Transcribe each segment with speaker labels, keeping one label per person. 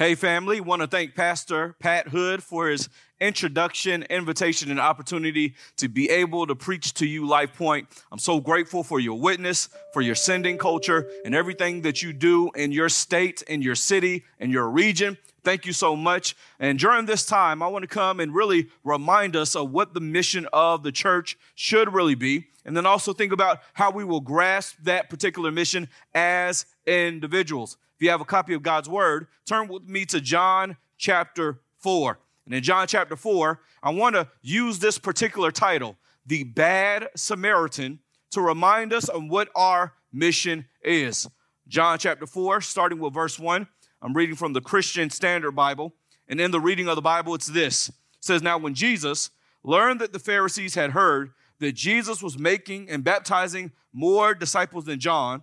Speaker 1: Hey, family, want to thank Pastor Pat Hood for his introduction, invitation, and opportunity to be able to preach to you Life Point. I'm so grateful for your witness, for your sending culture, and everything that you do in your state, in your city, in your region. Thank you so much. And during this time, I want to come and really remind us of what the mission of the church should really be. And then also think about how we will grasp that particular mission as individuals. If you have a copy of God's word, turn with me to John chapter 4. And in John chapter 4, I want to use this particular title, The Bad Samaritan, to remind us of what our mission is. John chapter 4, starting with verse 1. I'm reading from the Christian Standard Bible. And in the reading of the Bible, it's this it says, Now, when Jesus learned that the Pharisees had heard that Jesus was making and baptizing more disciples than John,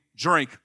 Speaker 1: drink.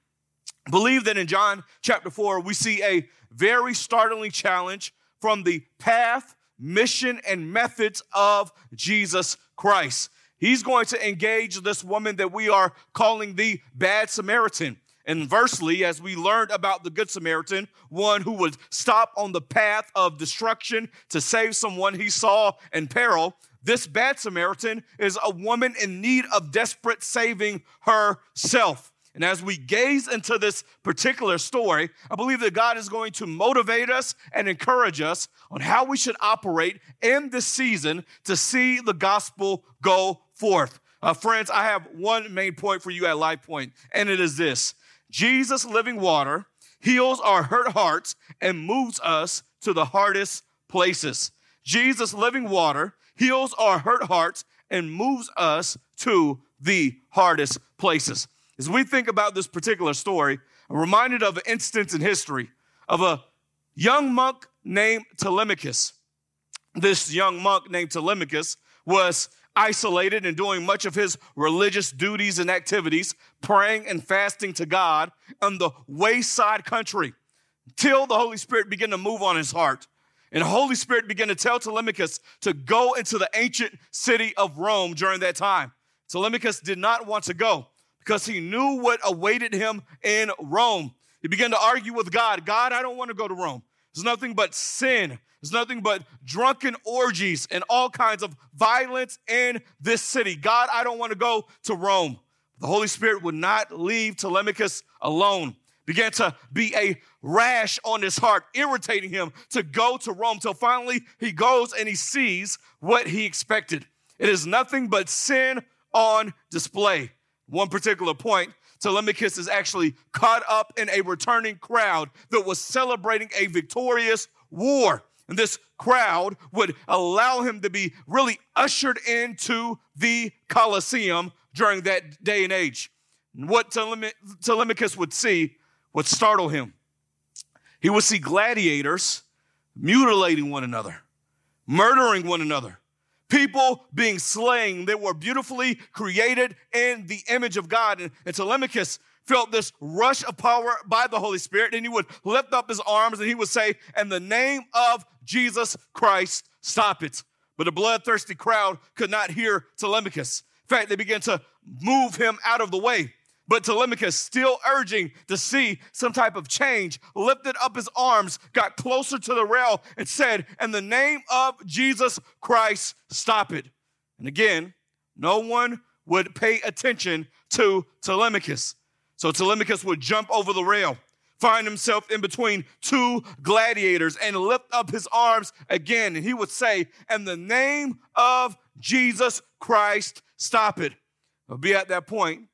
Speaker 1: Believe that in John chapter 4, we see a very startling challenge from the path, mission, and methods of Jesus Christ. He's going to engage this woman that we are calling the Bad Samaritan. Inversely, as we learned about the Good Samaritan, one who would stop on the path of destruction to save someone he saw in peril, this Bad Samaritan is a woman in need of desperate saving herself. And as we gaze into this particular story, I believe that God is going to motivate us and encourage us on how we should operate in this season to see the gospel go forth. Uh, friends, I have one main point for you at Life Point, and it is this Jesus, living water, heals our hurt hearts and moves us to the hardest places. Jesus, living water, heals our hurt hearts and moves us to the hardest places. As we think about this particular story, I'm reminded of an instance in history of a young monk named Telemachus. This young monk named Telemachus was isolated and doing much of his religious duties and activities, praying and fasting to God on the wayside country till the Holy Spirit began to move on his heart. And the Holy Spirit began to tell Telemachus to go into the ancient city of Rome during that time. Telemachus did not want to go because he knew what awaited him in Rome. He began to argue with God God, I don't want to go to Rome. There's nothing but sin. There's nothing but drunken orgies and all kinds of violence in this city. God, I don't want to go to Rome. The Holy Spirit would not leave Telemachus alone. Began to be a rash on his heart, irritating him to go to Rome till finally he goes and he sees what he expected. It is nothing but sin on display. One particular point, Telemachus is actually caught up in a returning crowd that was celebrating a victorious war. And this crowd would allow him to be really ushered into the Colosseum during that day and age. And what Telemachus would see would startle him. He would see gladiators mutilating one another, murdering one another, people being slain that were beautifully created in the image of God. And, and Telemachus felt this rush of power by the Holy Spirit, and he would lift up his arms and he would say, In the name of Jesus Christ, stop it. But a bloodthirsty crowd could not hear Telemachus. In fact, they began to move him out of the way. But Telemachus, still urging to see some type of change, lifted up his arms, got closer to the rail, and said, In the name of Jesus Christ, stop it. And again, no one would pay attention to Telemachus. So Telemachus would jump over the rail, find himself in between two gladiators, and lift up his arms again. And he would say, In the name of Jesus Christ, stop it. I'll be at that point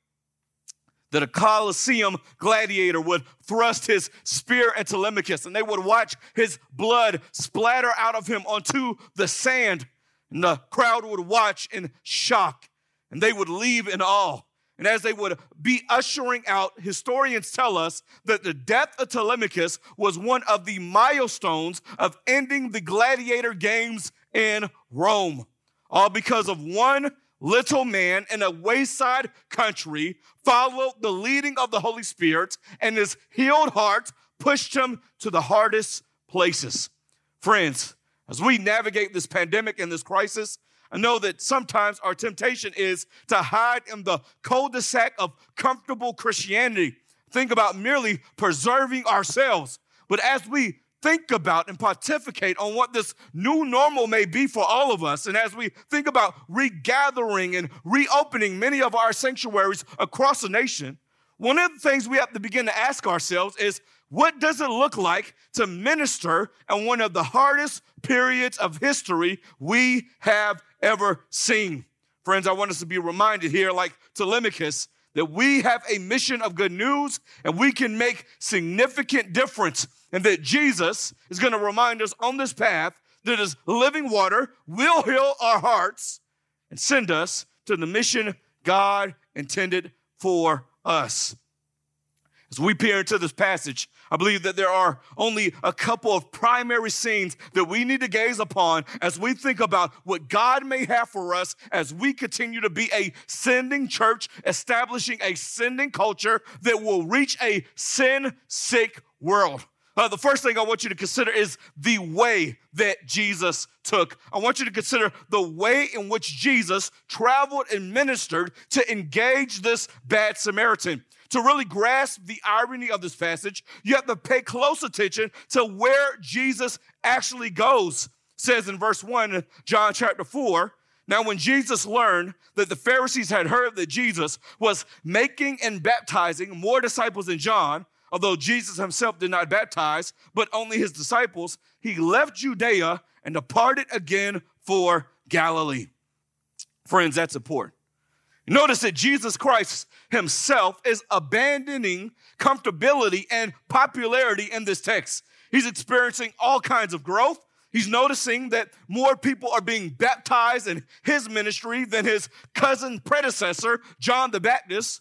Speaker 1: that a Colosseum gladiator would thrust his spear at Telemachus and they would watch his blood splatter out of him onto the sand. And the crowd would watch in shock and they would leave in awe. and as they would be ushering out, historians tell us that the death of Telemachus was one of the milestones of ending the gladiator games in Rome. All because of one little man in a wayside country followed the leading of the Holy Spirit and his healed heart pushed him to the hardest places. Friends, as we navigate this pandemic and this crisis, I know that sometimes our temptation is to hide in the cul-de-sac of comfortable Christianity. Think about merely preserving ourselves. But as we think about and pontificate on what this new normal may be for all of us, and as we think about regathering and reopening many of our sanctuaries across the nation, one of the things we have to begin to ask ourselves is what does it look like to minister in one of the hardest periods of history we have ever seen? Friends, I want us to be reminded here, like Telemachus, that we have a mission of good news and we can make significant difference and that Jesus is going to remind us on this path that his living water will heal our hearts and send us to the mission God intended for us. As we peer into this passage, I believe that there are only a couple of primary scenes that we need to gaze upon as we think about what God may have for us as we continue to be a sending church, establishing a sending culture that will reach a sin sick world. Uh, the first thing I want you to consider is the way that Jesus took. I want you to consider the way in which Jesus traveled and ministered to engage this bad Samaritan to really grasp the irony of this passage, you have to pay close attention to where Jesus actually goes. It says in verse 1, John chapter 4, now, when Jesus learned that the Pharisees had heard that Jesus was making and baptizing more disciples than John, although Jesus himself did not baptize, but only his disciples, he left Judea and departed again for Galilee. Friends, that's important. Notice that Jesus Christ himself is abandoning comfortability and popularity in this text. He's experiencing all kinds of growth. He's noticing that more people are being baptized in his ministry than his cousin predecessor, John the Baptist.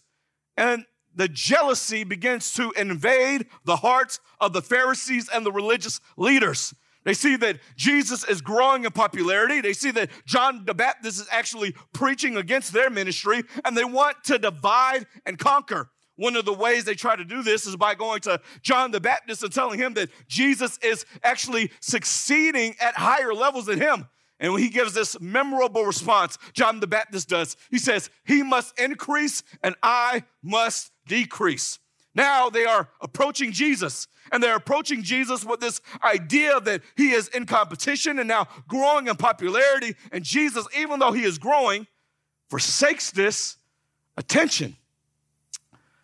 Speaker 1: And the jealousy begins to invade the hearts of the Pharisees and the religious leaders. They see that Jesus is growing in popularity. They see that John the Baptist is actually preaching against their ministry, and they want to divide and conquer. One of the ways they try to do this is by going to John the Baptist and telling him that Jesus is actually succeeding at higher levels than him. And when he gives this memorable response, John the Baptist does, he says, He must increase and I must decrease. Now they are approaching Jesus and they're approaching Jesus with this idea that he is in competition and now growing in popularity. And Jesus, even though he is growing, forsakes this attention.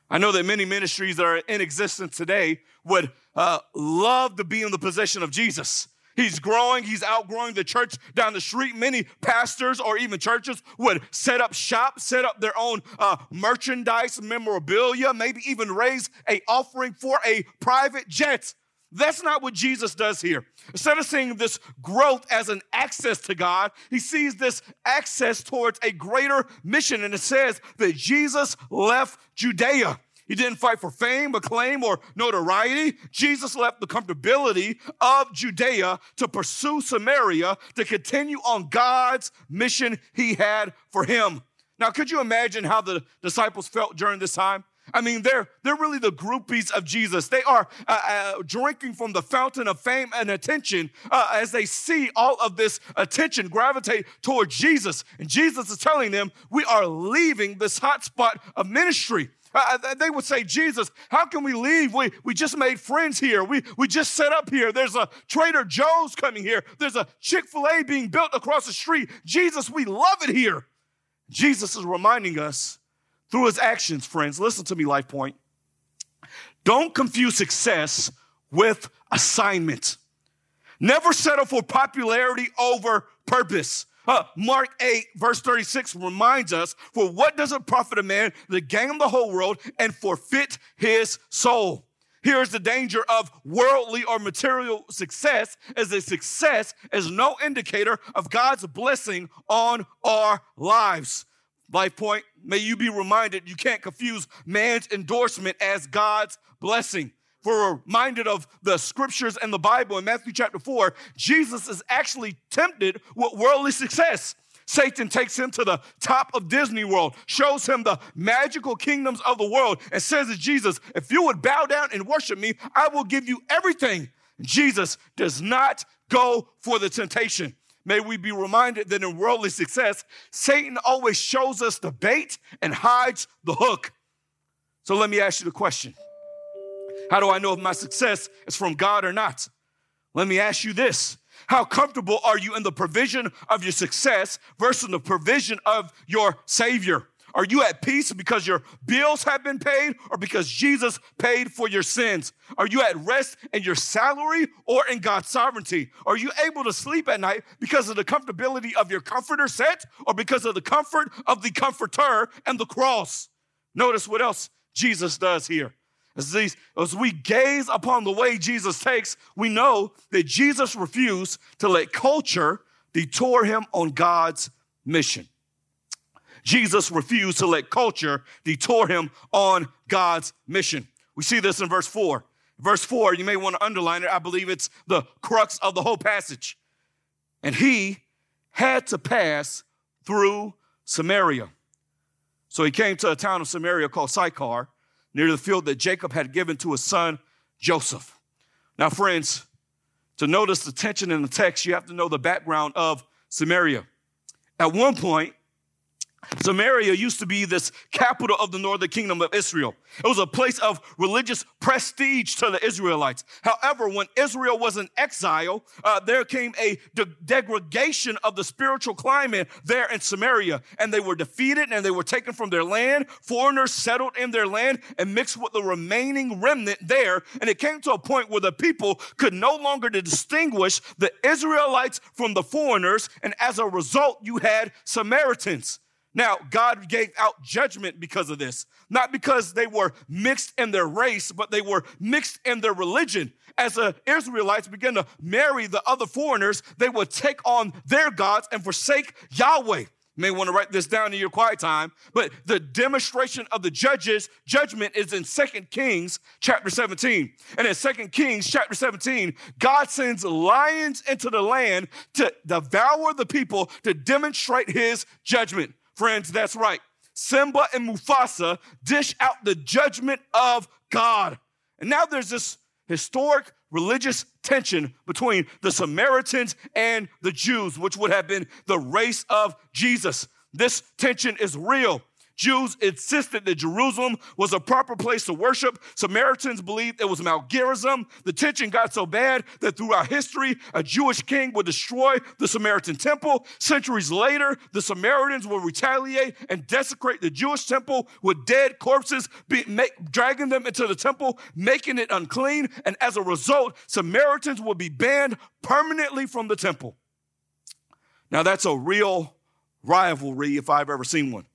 Speaker 1: I know that many ministries that are in existence today would uh, love to be in the position of Jesus. He's growing. He's outgrowing the church down the street. Many pastors or even churches would set up shop, set up their own uh, merchandise, memorabilia, maybe even raise a offering for a private jet. That's not what Jesus does here. Instead of seeing this growth as an access to God, he sees this access towards a greater mission. And it says that Jesus left Judea. He didn't fight for fame, acclaim, or notoriety. Jesus left the comfortability of Judea to pursue Samaria to continue on God's mission he had for him. Now, could you imagine how the disciples felt during this time? I mean, they're, they're really the groupies of Jesus. They are uh, uh, drinking from the fountain of fame and attention uh, as they see all of this attention gravitate toward Jesus. And Jesus is telling them, We are leaving this hotspot of ministry. Uh, they would say, Jesus, how can we leave? We, we just made friends here. We, we just set up here. There's a Trader Joe's coming here. There's a Chick fil A being built across the street. Jesus, we love it here. Jesus is reminding us through his actions, friends. Listen to me, Life Point. Don't confuse success with assignment. Never settle for popularity over purpose. Uh, Mark 8, verse 36 reminds us, For what does it profit a man to gain the whole world and forfeit his soul? Here's the danger of worldly or material success as a success is no indicator of God's blessing on our lives. Life Point, may you be reminded you can't confuse man's endorsement as God's blessing. We're reminded of the scriptures and the Bible in Matthew chapter 4, Jesus is actually tempted with worldly success. Satan takes him to the top of Disney World, shows him the magical kingdoms of the world, and says to Jesus, If you would bow down and worship me, I will give you everything. Jesus does not go for the temptation. May we be reminded that in worldly success, Satan always shows us the bait and hides the hook. So let me ask you the question How do I know if my success is from God or not? Let me ask you this How comfortable are you in the provision of your success versus the provision of your Savior? Are you at peace because your bills have been paid or because Jesus paid for your sins? Are you at rest in your salary or in God's sovereignty? Are you able to sleep at night because of the comfortability of your comforter set or because of the comfort of the comforter and the cross? Notice what else Jesus does here. As, we gaze upon the way Jesus takes, we know that Jesus refused to let culture detour him on God's mission. Jesus refused to let culture detour him on God's mission. We see this in verse 4. Verse 4, you may want to underline it. I believe it's the crux of the whole passage. And he had to pass through Samaria. So he came to a town of Samaria called Sychar, near the field that Jacob had given to his son Joseph. Now, friends, to notice the tension in the text, you have to know the background of Samaria. At one point, Samaria used to be this capital of the northern kingdom of Israel. It was a place of religious prestige to the Israelites. However, when Israel was in exile, uh, there came a de- degradation of the spiritual climate there in Samaria, and they were defeated and they were taken from their land. Foreigners settled in their land and mixed with the remaining remnant there. And it came to a point where the people could no longer distinguish the Israelites from the foreigners, and as a result, you had Samaritans. Now, God gave out judgment because of this, not because they were mixed in their race, but they were mixed in their religion. As the Israelites began to marry the other foreigners, they would take on their gods and forsake Yahweh. You may want to write this down in your quiet time, but the demonstration of the judges' judgment is in Second Kings chapter 17. And in Second Kings chapter 17, God sends lions into the land to devour the people to demonstrate his judgment. Friends, that's right. Simba and Mufasa dish out the judgment of God. And now there's this historic religious tension between the Samaritans and the Jews, which would have been the race of Jesus. This tension is real. Jews insisted that Jerusalem was a proper place to worship. Samaritans believed it was Mount Gerizim. The tension got so bad that throughout history, a Jewish king would destroy the Samaritan temple. Centuries later, the Samaritans would retaliate and desecrate the Jewish temple with dead corpses, be, make, dragging them into the temple, making it unclean. And as a result, Samaritans would be banned permanently from the temple. Now, that's a real rivalry if I've ever seen one.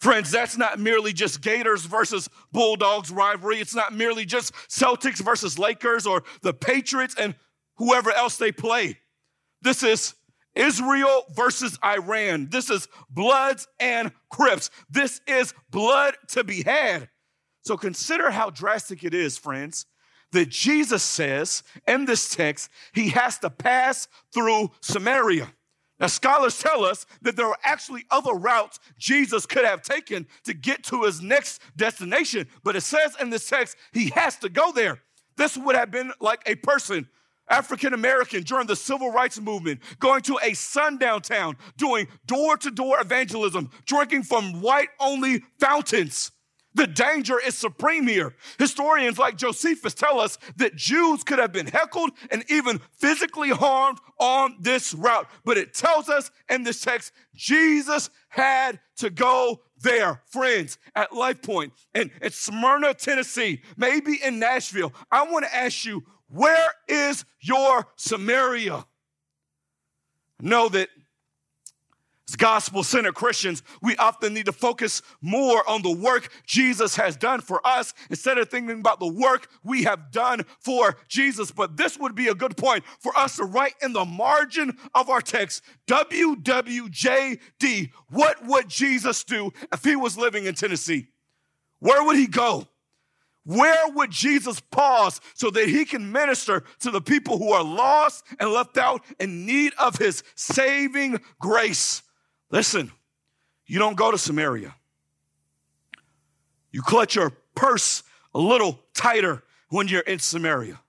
Speaker 1: Friends, that's not merely just Gators versus Bulldogs rivalry. It's not merely just Celtics versus Lakers or the Patriots and whoever else they play. This is Israel versus Iran. This is Bloods and Crips. This is blood to be had. So consider how drastic it is, friends, that Jesus says in this text, he has to pass through Samaria. Now, scholars tell us that there are actually other routes Jesus could have taken to get to his next destination, but it says in this text he has to go there. This would have been like a person, African American, during the civil rights movement, going to a sundown town, doing door to door evangelism, drinking from white only fountains. The danger is supreme here. Historians like Josephus tell us that Jews could have been heckled and even physically harmed on this route. But it tells us in this text, Jesus had to go there, friends, at Life Point and at Smyrna, Tennessee, maybe in Nashville. I want to ask you, where is your Samaria? Know that As gospel centered Christians, we often need to focus more on the work Jesus has done for us instead of thinking about the work we have done for Jesus. But this would be a good point for us to write in the margin of our text WWJD. What would Jesus do if he was living in Tennessee? Where would he go? Where would Jesus pause so that he can minister to the people who are lost and left out in need of his saving grace? Listen, you don't go to Samaria. You clutch your purse a little tighter when you're in Samaria.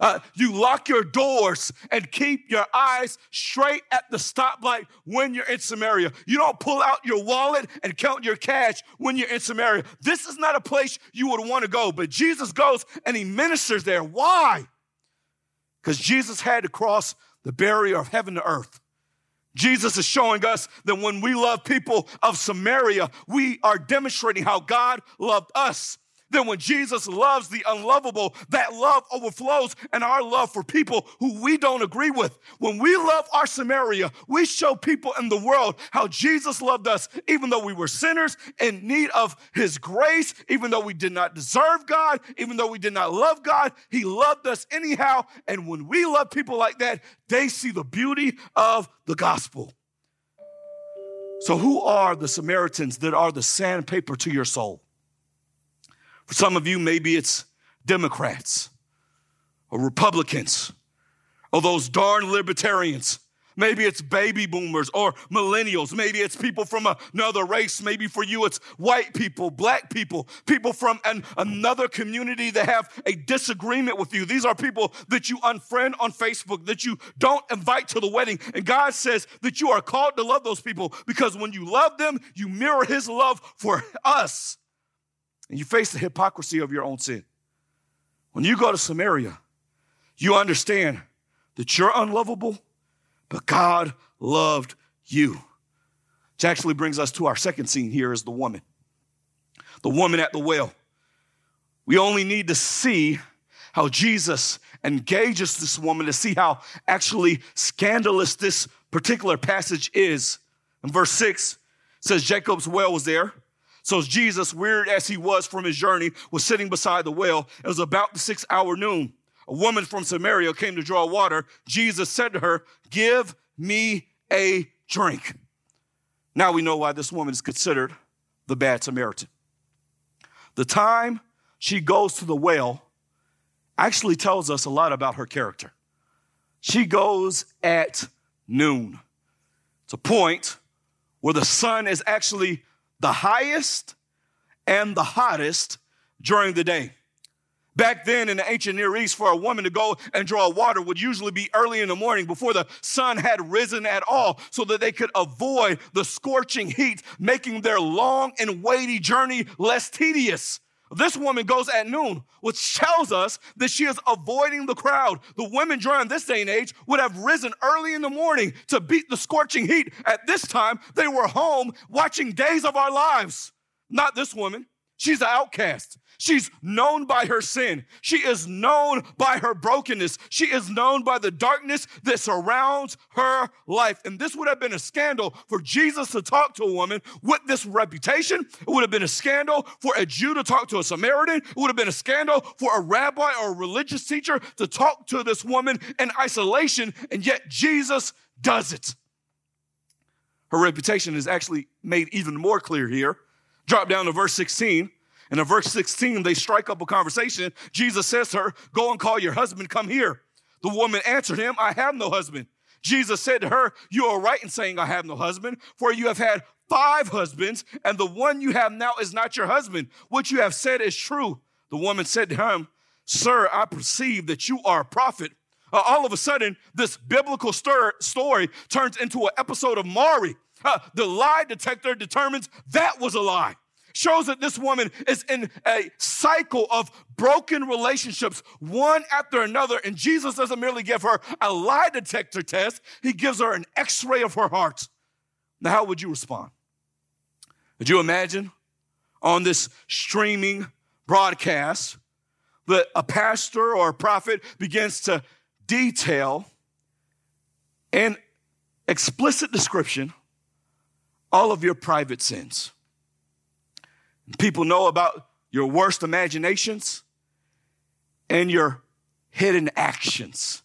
Speaker 1: Uh, you lock your doors and keep your eyes straight at the stoplight when you're in Samaria. You don't pull out your wallet and count your cash when you're in Samaria. This is not a place you would want to go, but Jesus goes and he ministers there. Why? Because Jesus had to cross the barrier of heaven to earth. Jesus is showing us that when we love people of Samaria, we are demonstrating how God loved us. Then when Jesus loves the unlovable, that love overflows and our love for people who we don't agree with. When we love our Samaria, we show people in the world how Jesus loved us, even though we were sinners in need of his grace, even though we did not deserve God, even though we did not love God, he loved us anyhow. And when we love people like that, they see the beauty of the gospel. So, who are the Samaritans that are the sandpaper to your soul? For some of you, maybe it's Democrats or Republicans or those darn libertarians. Maybe it's baby boomers or millennials. Maybe it's people from another race. Maybe for you, it's white people, black people, people from an, another community that have a disagreement with you. These are people that you unfriend on Facebook, that you don't invite to the wedding. And God says that you are called to love those people because when you love them, you mirror His love for us and you face the hypocrisy of your own sin. When you go to Samaria, you understand that you're unlovable, but God loved you. Which actually brings us to our second scene here is the woman. The woman at the well. We only need to see how Jesus engages this woman to see how actually scandalous this particular passage is. In verse 6 says Jacob's well was there so Jesus, weird as he was from his journey, was sitting beside the well. It was about the sixth hour noon. A woman from Samaria came to draw water. Jesus said to her, Give me a drink. Now we know why this woman is considered the bad Samaritan. The time she goes to the well actually tells us a lot about her character. She goes at noon. It's a point where the sun is actually the highest and the hottest during the day. Back then in the ancient Near East, for a woman to go and draw water would usually be early in the morning before the sun had risen at all, so that they could avoid the scorching heat, making their long and weighty journey less tedious. This woman goes at noon, which tells us that she is avoiding the crowd. The women during this day and age would have risen early in the morning to beat the scorching heat. At this time, they were home watching Days of Our Lives. Not this woman. She's an outcast. She's known by her sin. She is known by her brokenness. She is known by the darkness that surrounds her life. And this would have been a scandal for Jesus to talk to a woman with this reputation. It would have been a scandal for a Jew to talk to a Samaritan. It would have been a scandal for a rabbi or a religious teacher to talk to this woman in isolation. And yet Jesus does it. Her reputation is actually made even more clear here. Drop down to verse 16. And in verse 16, they strike up a conversation. Jesus says to her, Go and call your husband, come here. The woman answered him, I have no husband. Jesus said to her, You are right in saying, I have no husband, for you have had five husbands, and the one you have now is not your husband. What you have said is true. The woman said to him, Sir, I perceive that you are a prophet. Uh, all of a sudden, this biblical stir- story turns into an episode of Maury. Uh, the lie detector determines that was a lie shows that this woman is in a cycle of broken relationships, one after another. And Jesus doesn't merely give her a lie detector test, he gives her an x ray of her heart. Now, how would you respond? Would you imagine on this streaming broadcast that a pastor or a prophet begins to detail an explicit description all of your private sins. People know about your worst imaginations and your hidden actions.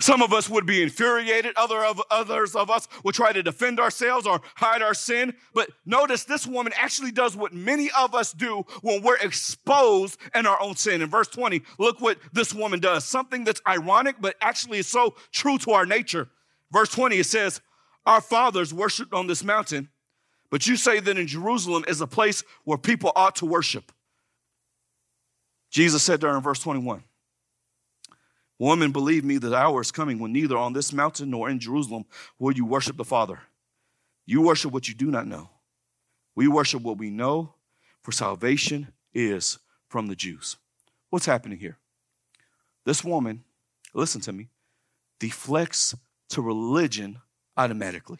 Speaker 1: Some of us would be infuriated. Other of, others of us would try to defend ourselves or hide our sin. But notice this woman actually does what many of us do when we're exposed in our own sin. In verse 20, look what this woman does. Something that's ironic, but actually is so true to our nature. Verse 20, it says, Our fathers worshiped on this mountain, but you say that in Jerusalem is a place where people ought to worship. Jesus said there in verse 21, Woman, believe me, the hour is coming when neither on this mountain nor in Jerusalem will you worship the Father. You worship what you do not know. We worship what we know, for salvation is from the Jews. What's happening here? This woman, listen to me, deflects to religion automatically.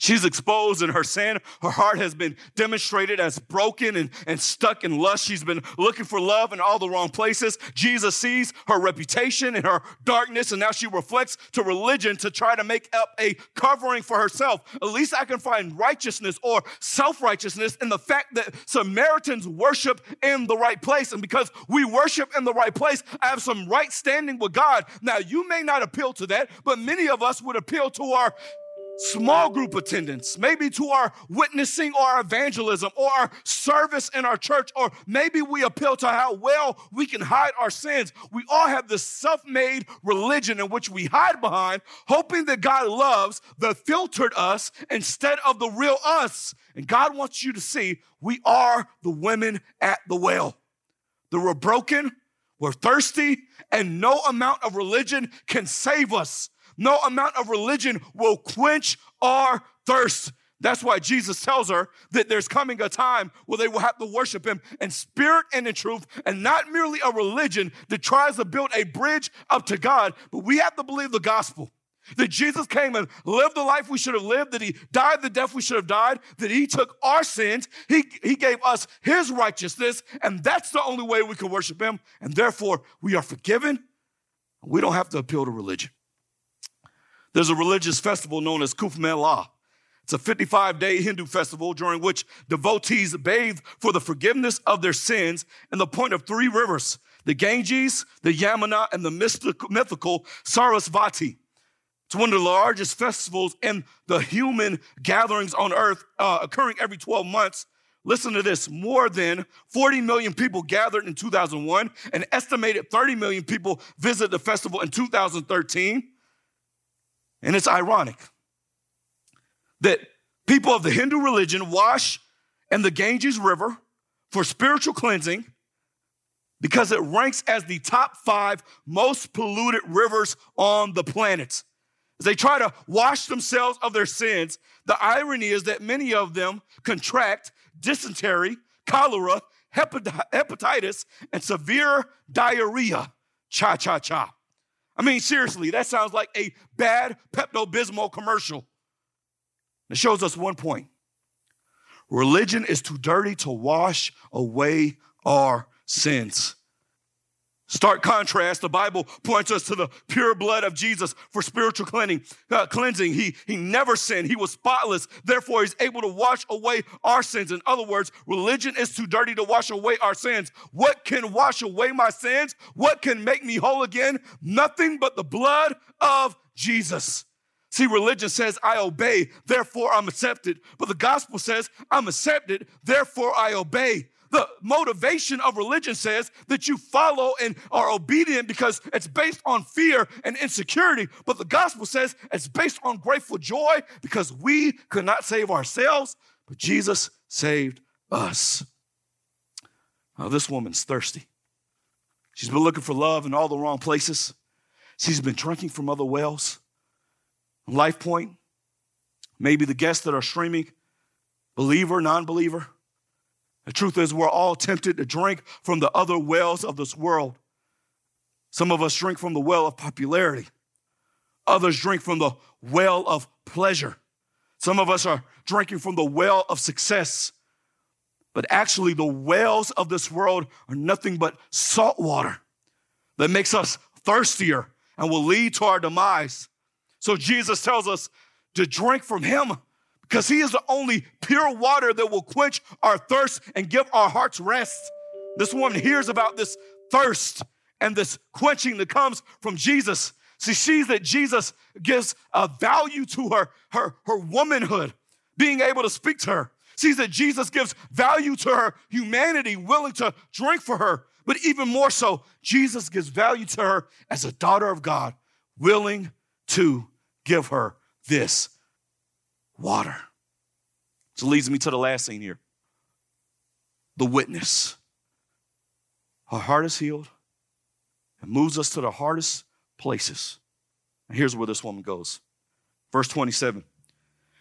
Speaker 1: She's exposed in her sin. Her heart has been demonstrated as broken and, and stuck in lust. She's been looking for love in all the wrong places. Jesus sees her reputation and her darkness, and now she reflects to religion to try to make up a covering for herself. At least I can find righteousness or self righteousness in the fact that Samaritans worship in the right place. And because we worship in the right place, I have some right standing with God. Now, you may not appeal to that, but many of us would appeal to our small group attendance, maybe to our witnessing or our evangelism or our service in our church, or maybe we appeal to how well we can hide our sins. We all have this self made religion in which we hide behind, hoping that God loves the filtered us instead of the real us. And God wants you to see we are the women at the well. That we're broken, we're thirsty, and no amount of religion can save us. No amount of religion will quench our thirst. That's why Jesus tells her that there's coming a time where they will have to worship him in spirit and in truth, and not merely a religion that tries to build a bridge up to God, but we have to believe the gospel. That Jesus came and lived the life we should have lived, that he died the death we should have died, that he took our sins, he, he gave us his righteousness, and that's the only way we can worship him. And therefore, we are forgiven. We don't have to appeal to religion. There's a religious festival known as Kumbh Mela. It's a 55 day Hindu festival during which devotees bathe for the forgiveness of their sins in the point of three rivers the Ganges, the Yamuna, and the mythical Sarasvati. It's one of the largest festivals in the human gatherings on earth, uh, occurring every 12 months. Listen to this more than 40 million people gathered in 2001, an estimated 30 million people visited the festival in 2013. And it's ironic that people of the Hindu religion wash in the Ganges River for spiritual cleansing because it ranks as the top five most polluted rivers on the planet. As they try to wash themselves of their sins, the irony is that many of them contract dysentery, cholera, hepatitis, and severe diarrhea. Cha cha cha. I mean, seriously, that sounds like a bad Pepto Bismol commercial. It shows us one point religion is too dirty to wash away our sins. Stark contrast, the Bible points us to the pure blood of Jesus for spiritual cleansing. Uh, cleansing. He, he never sinned. He was spotless. Therefore, he's able to wash away our sins. In other words, religion is too dirty to wash away our sins. What can wash away my sins? What can make me whole again? Nothing but the blood of Jesus. See, religion says, I obey, therefore I'm accepted. But the gospel says, I'm accepted, therefore I obey. The motivation of religion says that you follow and are obedient because it's based on fear and insecurity. But the gospel says it's based on grateful joy because we could not save ourselves, but Jesus saved us. Now, this woman's thirsty. She's been looking for love in all the wrong places. She's been drinking from other wells. Life Point, maybe the guests that are streaming, believer, non believer. The truth is, we're all tempted to drink from the other wells of this world. Some of us drink from the well of popularity, others drink from the well of pleasure. Some of us are drinking from the well of success. But actually, the wells of this world are nothing but salt water that makes us thirstier and will lead to our demise. So Jesus tells us to drink from Him because he is the only pure water that will quench our thirst and give our hearts rest. This woman hears about this thirst and this quenching that comes from Jesus. She sees that Jesus gives a value to her, her, her womanhood, being able to speak to her. Sees that Jesus gives value to her humanity, willing to drink for her. But even more so, Jesus gives value to her as a daughter of God, willing to give her this water. So leads me to the last scene here the witness. Her heart is healed and moves us to the hardest places. And here's where this woman goes. Verse 27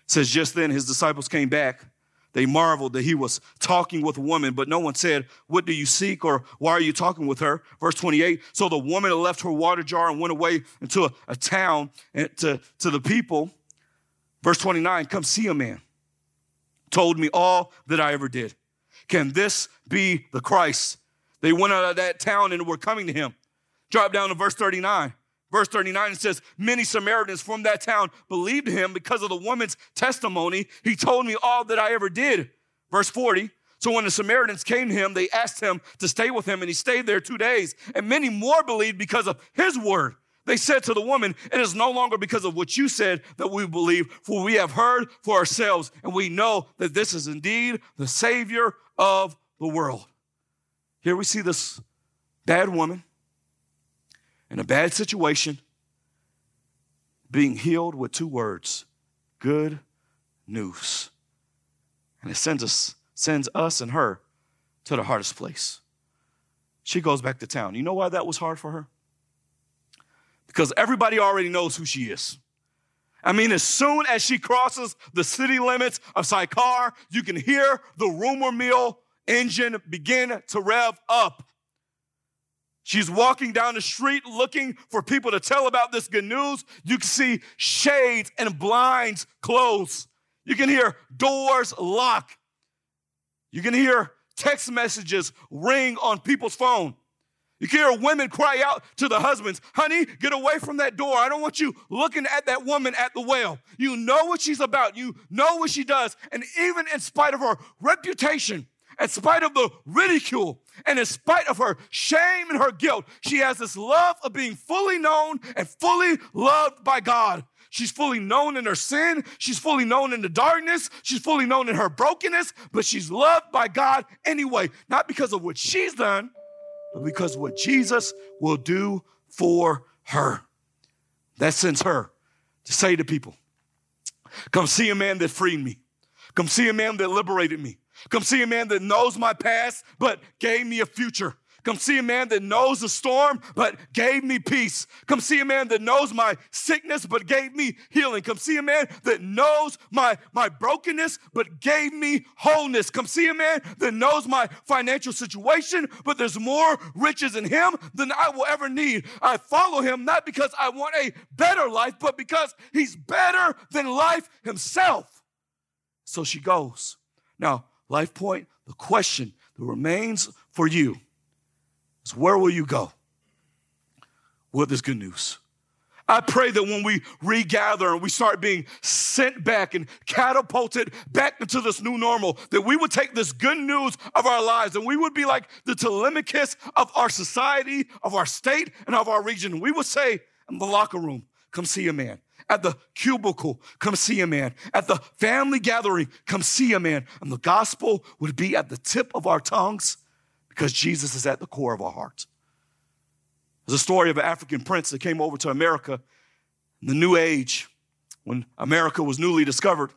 Speaker 1: says, Just then his disciples came back. They marveled that he was talking with a woman, but no one said, What do you seek? or Why are you talking with her? Verse 28 So the woman left her water jar and went away into a, a town and to, to the people. Verse 29 Come see a man. Told me all that I ever did. Can this be the Christ? They went out of that town and were coming to him. Drop down to verse 39. Verse 39 it says, Many Samaritans from that town believed him because of the woman's testimony. He told me all that I ever did. Verse 40. So when the Samaritans came to him, they asked him to stay with him, and he stayed there two days. And many more believed because of his word. They said to the woman, It is no longer because of what you said that we believe, for we have heard for ourselves, and we know that this is indeed the Savior of the world. Here we see this bad woman in a bad situation being healed with two words good news. And it sends us, sends us and her to the hardest place. She goes back to town. You know why that was hard for her? Because everybody already knows who she is. I mean, as soon as she crosses the city limits of Sychar, you can hear the rumor mill engine begin to rev up. She's walking down the street looking for people to tell about this good news. You can see shades and blinds close. You can hear doors lock. You can hear text messages ring on people's phone. You can hear women cry out to the husbands, honey, get away from that door. I don't want you looking at that woman at the well. You know what she's about. You know what she does. And even in spite of her reputation, in spite of the ridicule and in spite of her shame and her guilt, she has this love of being fully known and fully loved by God. She's fully known in her sin. She's fully known in the darkness. She's fully known in her brokenness, but she's loved by God anyway, not because of what she's done, but because what Jesus will do for her. That sends her to say to people, Come see a man that freed me. Come see a man that liberated me. Come see a man that knows my past, but gave me a future. Come see a man that knows the storm, but gave me peace. Come see a man that knows my sickness, but gave me healing. Come see a man that knows my, my brokenness, but gave me wholeness. Come see a man that knows my financial situation, but there's more riches in him than I will ever need. I follow him not because I want a better life, but because he's better than life himself. So she goes. Now, Life Point, the question that remains for you where will you go with this good news? I pray that when we regather and we start being sent back and catapulted back into this new normal, that we would take this good news of our lives and we would be like the Telemachus of our society, of our state, and of our region. We would say in the locker room, come see a man at the cubicle, come see a man. At the family gathering, come see a man. And the gospel would be at the tip of our tongues because Jesus is at the core of our hearts. There's a story of an African prince that came over to America in the New Age when America was newly discovered.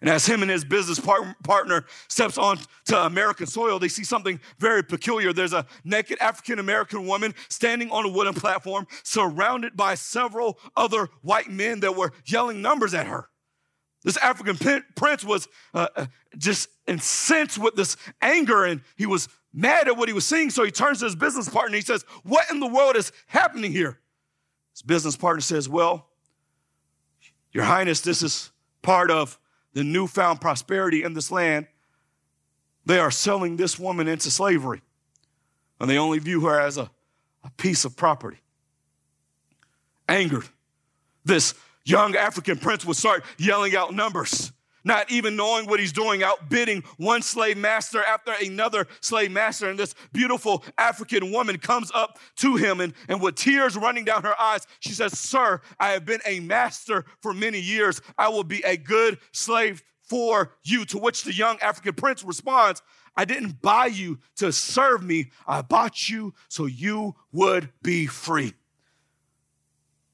Speaker 1: And as him and his business par- partner steps on to American soil, they see something very peculiar. There's a naked African American woman standing on a wooden platform, surrounded by several other white men that were yelling numbers at her. This African prince was uh, uh, just incensed with this anger and he was mad at what he was seeing. So he turns to his business partner he says, What in the world is happening here? His business partner says, Well, Your Highness, this is part of the newfound prosperity in this land, they are selling this woman into slavery. And they only view her as a, a piece of property. Angered, this young African prince would start yelling out numbers not even knowing what he's doing, outbidding one slave master after another slave master. And this beautiful African woman comes up to him and, and with tears running down her eyes, she says, Sir, I have been a master for many years. I will be a good slave for you. To which the young African prince responds, I didn't buy you to serve me, I bought you so you would be free.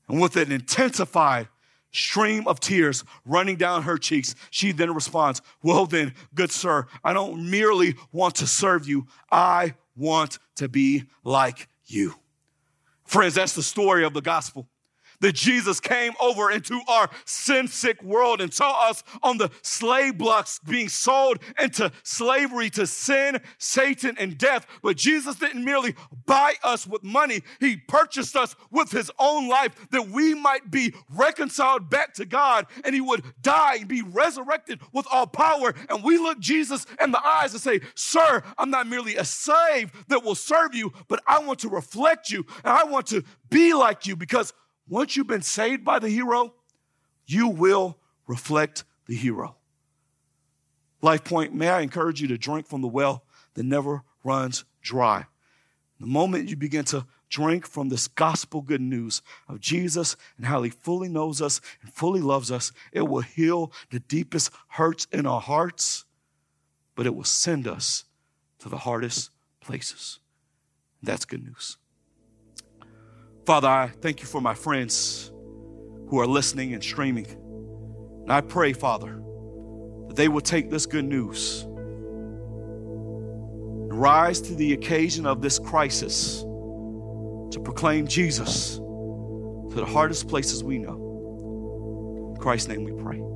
Speaker 1: And with an intensified stream of tears running down her cheeks, she then responds, Well, then, good sir, I don't merely want to serve you, I want to be like you. Friends, that's the story of the gospel that Jesus came over into our sin sick world and saw us on the slave blocks being sold into slavery to sin, Satan, and death. But Jesus didn't merely buy us with money, He purchased us with His own life that we might be reconciled back to God and He would die and be resurrected with all power. And we look Jesus in the eyes and say, Sir, I'm not merely a slave that will serve you, but I want to reflect you and I want to be like you because once you've been saved by the hero, you will reflect the hero. Life Point, may I encourage you to drink from the well that never runs dry. The moment you begin to drink from this gospel good news of Jesus and how he fully knows us and fully loves us, it will heal the deepest hurts in our hearts, but it will send us to the hardest places. That's good news. Father, I thank you for my friends who are listening and streaming. And I pray, Father, that they will take this good news and rise to the occasion of this crisis to proclaim Jesus to the hardest places we know. In Christ's name we pray.